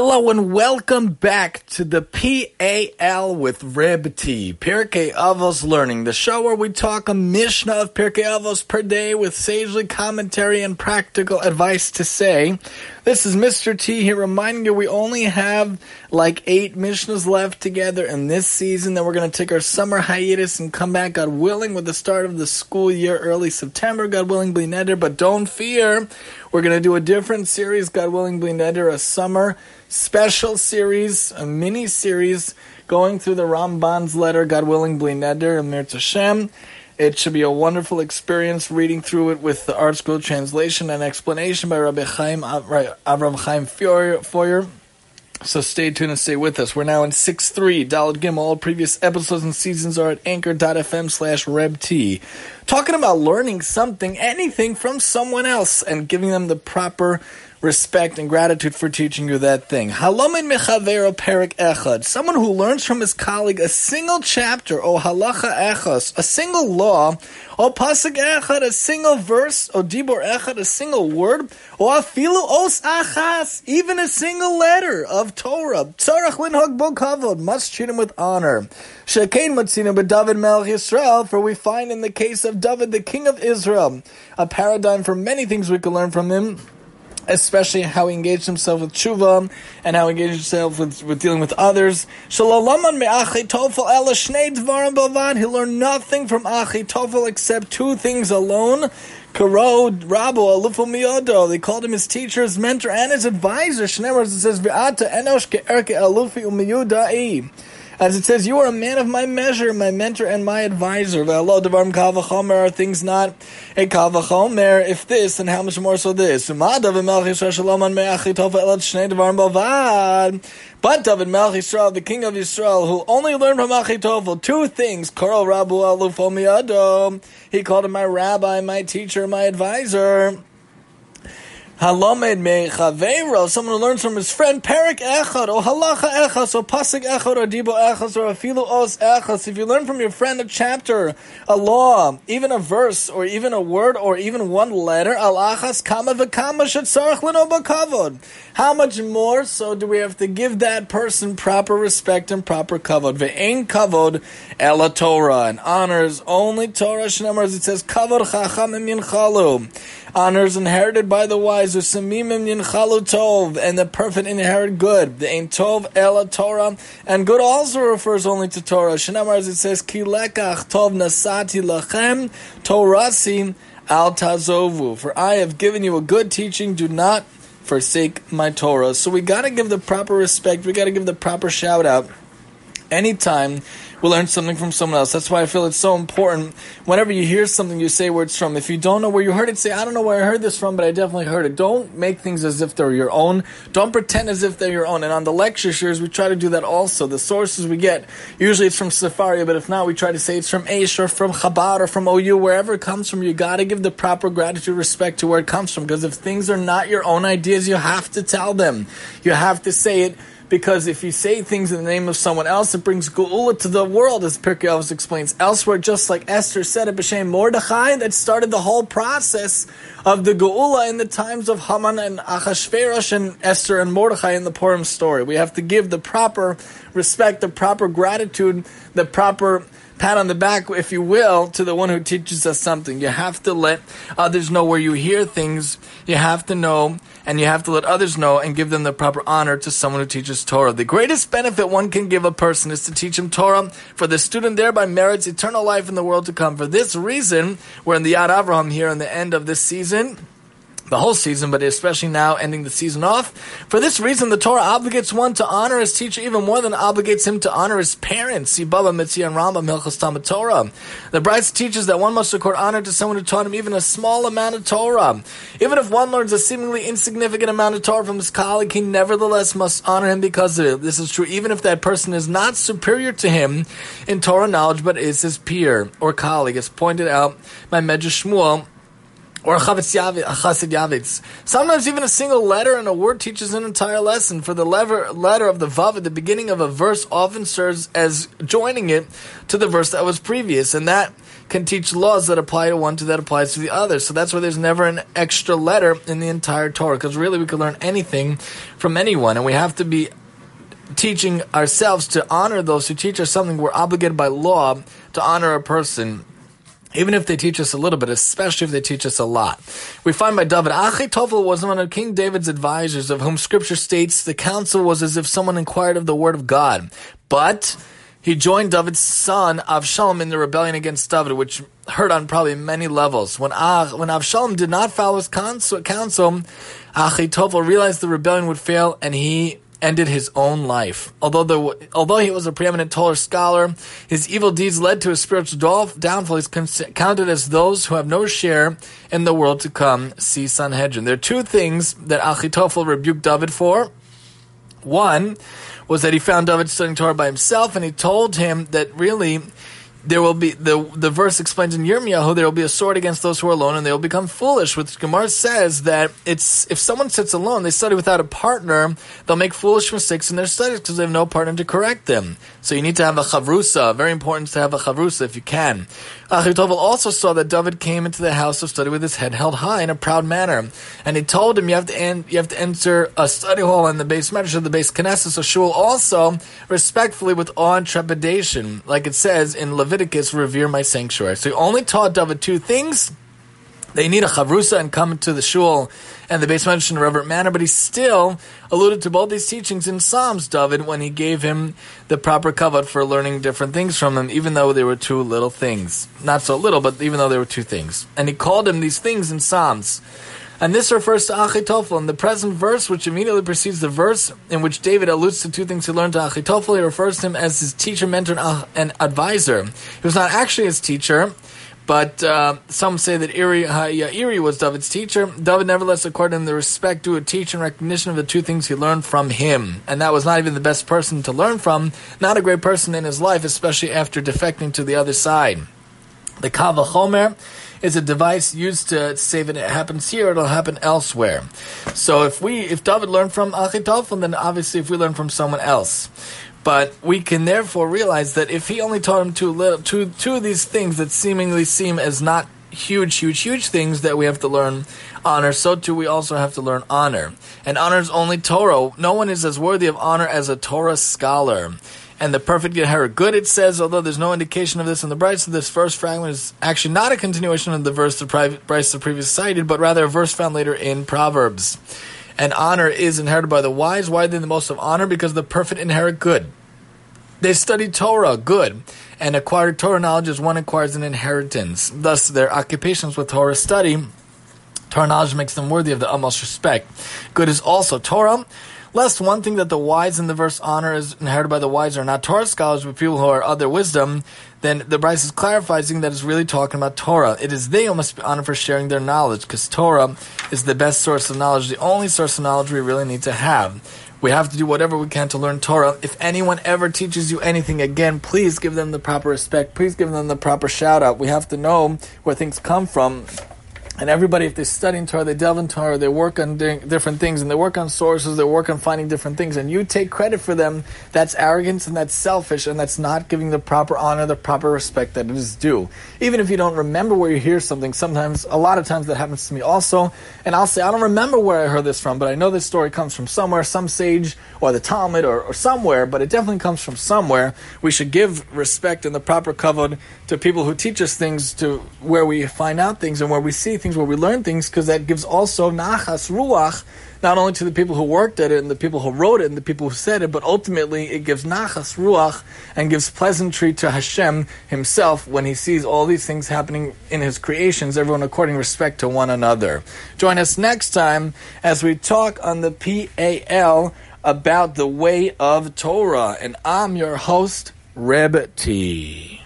Hello and welcome back to the PAL with Reb T, Pirkei Avos Learning, the show where we talk a Mishnah of Pirkei Avos per day with sagely commentary and practical advice to say. This is Mr. T here reminding you we only have like eight Mishnahs left together in this season. Then we're going to take our summer hiatus and come back, God willing, with the start of the school year early September, God willing, Blineder. But don't fear, we're going to do a different series, God willing, Blineder, a summer special series, a mini series going through the Ramban's letter, God willing, Bli Neder, Amir Hashem. It should be a wonderful experience reading through it with the ArtScroll translation and explanation by Rabbi Chaim Avram Chaim Feuer. So stay tuned and stay with us. We're now in 6-3, Dalad Gimel. All previous episodes and seasons are at anchor.fm slash RebT. Talking about learning something, anything from someone else and giving them the proper respect and gratitude for teaching you that thing. Halomin mechavero perik echad. Someone who learns from his colleague a single chapter, or halacha echos, a single law, or pasuk echad, a single verse, or dibor echad, a single word, or afilu os achas, even a single letter of Torah. Tzarach linhog bo kavod, must treat him with honor. Shekain matzina but David Melch Yisrael, for we find in the case of David, the king of Israel, a paradigm for many things we can learn from him especially how he engaged himself with tshuva and how he engaged himself with, with dealing with others. He learned nothing from Achitofel except two things alone. Karod Rabo Alufu Miodo. They called him his teacher, his mentor, and his advisor. Says, "V'ata enosh ke'erke alufi umiyudai." As it says, you are a man of my measure, my mentor and my advisor. Ve'alo devarim kavachomer are things not a kavachomer. If this, then how much more so this? But David Melch Yisrael, the king of Israel, who only learned from Achitofel two things, Koral Rabu Alufomiado. He called him my rabbi, my teacher, my advisor. Halamed me chavero, someone who learns from his friend, Perik echad, or halacha echas, or pasik echad, or dibo echas, or afilu os echas. If you learn from your friend a chapter, a law, even a verse, or even a word, or even one letter, al achas kama v'kama shetzarach bakavod. How much more so do we have to give that person proper respect and proper kavod? Ve'ein kavod ela Torah, and honors only Torah. Shnamars, it says kavod chacham chachamim yinchalu. Honors inherited by the wise, usamimim yinchalu tov, and the perfect inherit good. The ain tov ela Torah, and good also refers only to Torah. Shnamars, it says kilekach tov nasati lachem torasi al tazovu. For I have given you a good teaching. Do not forsake my Torah. So we got to give the proper respect. We got to give the proper shout out. Anytime we learn something from someone else. That's why I feel it's so important. Whenever you hear something, you say where it's from. If you don't know where you heard it, say, I don't know where I heard this from, but I definitely heard it. Don't make things as if they're your own. Don't pretend as if they're your own. And on the lecture series, we try to do that also. The sources we get, usually it's from Sefaria, but if not, we try to say it's from Aish or from Chabad or from OU, wherever it comes from. You got to give the proper gratitude, respect to where it comes from. Because if things are not your own ideas, you have to tell them. You have to say it because if you say things in the name of someone else, it brings geula to the world, as Pirkei Avos explains. Elsewhere, just like Esther said at B'Shem Mordechai, that started the whole process of the geula in the times of Haman and Achashverosh and Esther and Mordechai in the Purim story. We have to give the proper respect, the proper gratitude, the proper pat on the back, if you will, to the one who teaches us something. You have to let others know where you hear things. You have to know and you have to let others know and give them the proper honor to someone who teaches Torah. The greatest benefit one can give a person is to teach him Torah, for the student thereby merits eternal life in the world to come. For this reason, we're in the Yad Avraham here in the end of this season the whole season, but especially now ending the season off. For this reason, the Torah obligates one to honor his teacher even more than obligates him to honor his parents. See Baba Metzia and Rambam Hilchas Talmud Torah. The Braisa teaches that one must accord honor to someone who taught him even a small amount of Torah. Even if one learns a seemingly insignificant amount of Torah from his colleague, he nevertheless must honor him because of it. This is true even if that person is not superior to him in Torah knowledge, but is his peer or colleague, as pointed out by Medrash Shmuel or a chassid yavitz. Sometimes even a single letter in a word teaches an entire lesson. For the letter, letter of the vav at the beginning of a verse often serves as joining it to the verse that was previous, and that can teach laws that apply to one to that applies to the other. So that's why there's never an extra letter in the entire Torah, because really we can learn anything from anyone, and we have to be teaching ourselves to honor those who teach us something. We're obligated by law to honor a person even if they teach us a little bit, especially if they teach us a lot. We find by David, Achitofel was one of King David's advisors, of whom scripture states the counsel was as if someone inquired of the word of God. But he joined David's son Avshalom in the rebellion against David, which hurt on probably many levels. When ah, when Avshalom did not follow his counsel, Achitofel realized the rebellion would fail, and he ended his own life. Although the, although he was a preeminent Torah scholar, his evil deeds led to his spiritual downfall. He's counted as those who have no share in the world to come. See Sanhedrin. There are two things that Achitofel rebuked David for. One was that he found David studying Torah by himself, and he told him that really there will be the the verse explains in Yirmiyahu there will be a sword against those who are alone and they will become foolish. Which Gemara says that it's if someone sits alone, they study without a partner, they'll make foolish mistakes in their studies because they have no partner to correct them. So you need to have a chavrusa. Very important to have a chavrusa if you can. Achitophel also saw that David came into the house of study with his head held high in a proud manner, and he told him you have to en- you have to enter a study hall in the beis medrash of the beis Knesset. So shul also respectfully with awe and trepidation, like it says in Leviticus, revere my sanctuary. So he only taught David two things they need a chavrusa and come to the shul and the beis medrash in a reverent manner, but he still alluded to both these teachings in Psalms, David, when he gave him the proper kavod for learning different things from him, even though they were two little things. Not so little, but even though they were two things. And he called him these things in Psalms. And this refers to Achitophel. In the present verse, which immediately precedes the verse in which David alludes to two things he learned to Achitophel, he refers to him as his teacher, mentor, and uh, advisor. He was not actually his teacher, but uh, some say that Iri, Iri was David's teacher. David nevertheless accorded him the respect due a teacher and recognition of the two things he learned from him. And that was not even the best person to learn from, not a great person in his life, especially after defecting to the other side. The Kava Chomer is a device used to say that it happens here, it'll happen elsewhere. So if we, if David learned from Achitophel, then obviously if we learn from someone else. But we can therefore realize that if he only taught him two, little, two, two of these things that seemingly seem as not huge, huge, huge things that we have to learn honor, so too we also have to learn honor. And honor is only Torah. No one is as worthy of honor as a Torah scholar. And the perfect Geher good, it says, although there's no indication of this in the Braisa, of this first fragment is actually not a continuation of the verse the Braisa the previous cited, but rather a verse found later in Proverbs. And honor is inherited by the wise. Why they the most of honor? Because the perfect inherit good. They studied Torah, good, and acquired Torah knowledge as one acquires an inheritance. Thus, their occupations with Torah study, Torah knowledge makes them worthy of the utmost respect. Good is also Torah. Lest one thing that the wise in the verse honor is inherited by the wise are not Torah scholars, but people who are other wisdom, then the Braisa is clarifying that it's really talking about Torah. It is they who must be honored for sharing their knowledge, because Torah is the best source of knowledge, the only source of knowledge we really need to have. We have to do whatever we can to learn Torah. If anyone ever teaches you anything again, please give them the proper respect. Please give them the proper shout out. We have to know where things come from and everybody, if they're studying Torah, they delve into Torah, they work on different things, and they work on sources, they work on finding different things, and you take credit for them, that's arrogance and that's selfish, and that's not giving the proper honor, the proper respect that it is due. Even if you don't remember where you hear something, sometimes, a lot of times that happens to me also, and I'll say, I don't remember where I heard this from, but I know this story comes from somewhere, some sage, or the Talmud, or, or somewhere, but it definitely comes from somewhere. We should give respect and the proper kavod to people who teach us things, to where we find out things and where we see things things, where we learn things, because that gives also nachas ruach, not only to the people who worked at it and the people who wrote it and the people who said it, but ultimately it gives nachas ruach and gives pleasantry to Hashem Himself when He sees all these things happening in His creations, everyone according respect to one another. Join us next time as we talk on the PAL about the way of Torah, and I'm your host, Reb T.